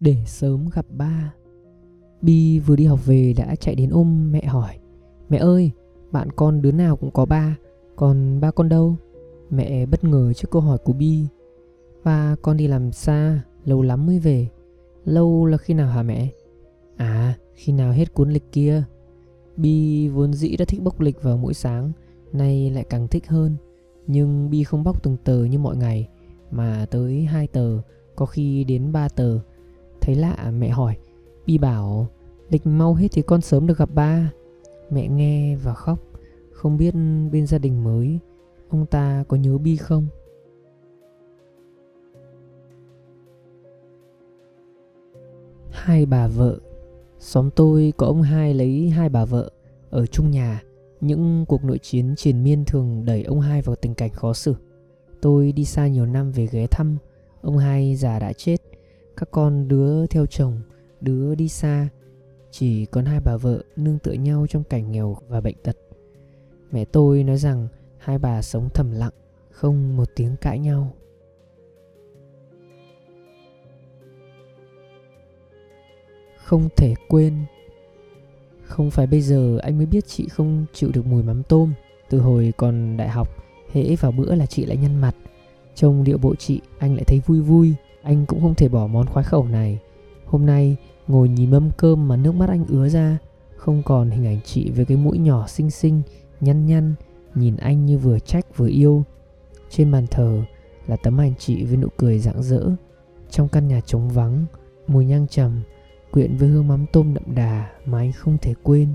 để sớm gặp ba. Bi vừa đi học về đã chạy đến ôm mẹ hỏi Mẹ ơi, bạn con đứa nào cũng có ba, còn ba con đâu? Mẹ bất ngờ trước câu hỏi của Bi Và con đi làm xa, lâu lắm mới về Lâu là khi nào hả mẹ? À, khi nào hết cuốn lịch kia Bi vốn dĩ đã thích bốc lịch vào mỗi sáng Nay lại càng thích hơn Nhưng Bi không bóc từng tờ như mọi ngày Mà tới hai tờ Có khi đến ba tờ Thấy lạ, mẹ hỏi. Bi bảo, Lịch mau hết thì con sớm được gặp ba. Mẹ nghe và khóc. Không biết bên gia đình mới, Ông ta có nhớ Bi không? Hai bà vợ. Xóm tôi có ông hai lấy hai bà vợ Ở chung nhà. Những cuộc nội chiến triền miên thường đẩy ông hai vào tình cảnh khó xử. Tôi đi xa nhiều năm về ghé thăm. Ông hai già đã chết. Các con đứa theo chồng, Đứa đi xa, Chỉ còn hai bà vợ nương tựa nhau trong cảnh nghèo và bệnh tật. Mẹ tôi nói rằng hai bà sống thầm lặng, Không một tiếng cãi nhau. Không thể quên. Không phải bây giờ anh mới biết chị không chịu được mùi mắm tôm. Từ hồi còn đại học, Hễ vào bữa là chị lại nhăn mặt. Trông điệu bộ chị, anh lại thấy vui vui. Anh cũng không thể bỏ món khoái khẩu này. Hôm nay, ngồi nhìn mâm cơm mà nước mắt anh ứa ra, Không còn hình ảnh chị với cái mũi nhỏ xinh xinh, Nhăn nhăn, Nhìn anh như vừa trách vừa yêu. Trên bàn thờ là tấm ảnh chị với nụ cười rạng rỡ. Trong căn nhà trống vắng, Mùi nhang trầm, quyện với hương mắm tôm đậm đà mà anh không thể quên.